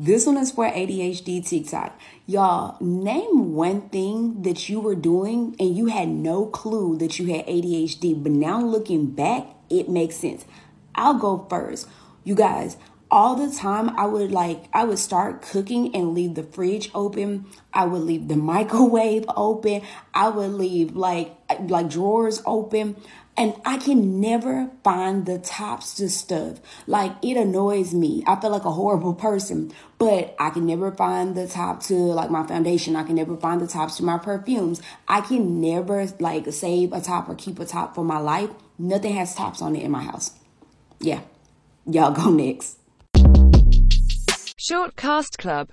This one is for ADHD TikTok. Y'all, name one thing that you were doing and you had no clue that you had ADHD, but now looking back, it makes sense. I'll go first. You guys, all the time I would like I would start cooking and leave the fridge open. I would leave the microwave open. I would leave like like drawers open and I can never find the tops to stuff. Like it annoys me. I feel like a horrible person, but I can never find the top to like my foundation. I can never find the tops to my perfumes. I can never like save a top or keep a top for my life. Nothing has tops on it in my house. Yeah. Y'all go next. Short Cast Club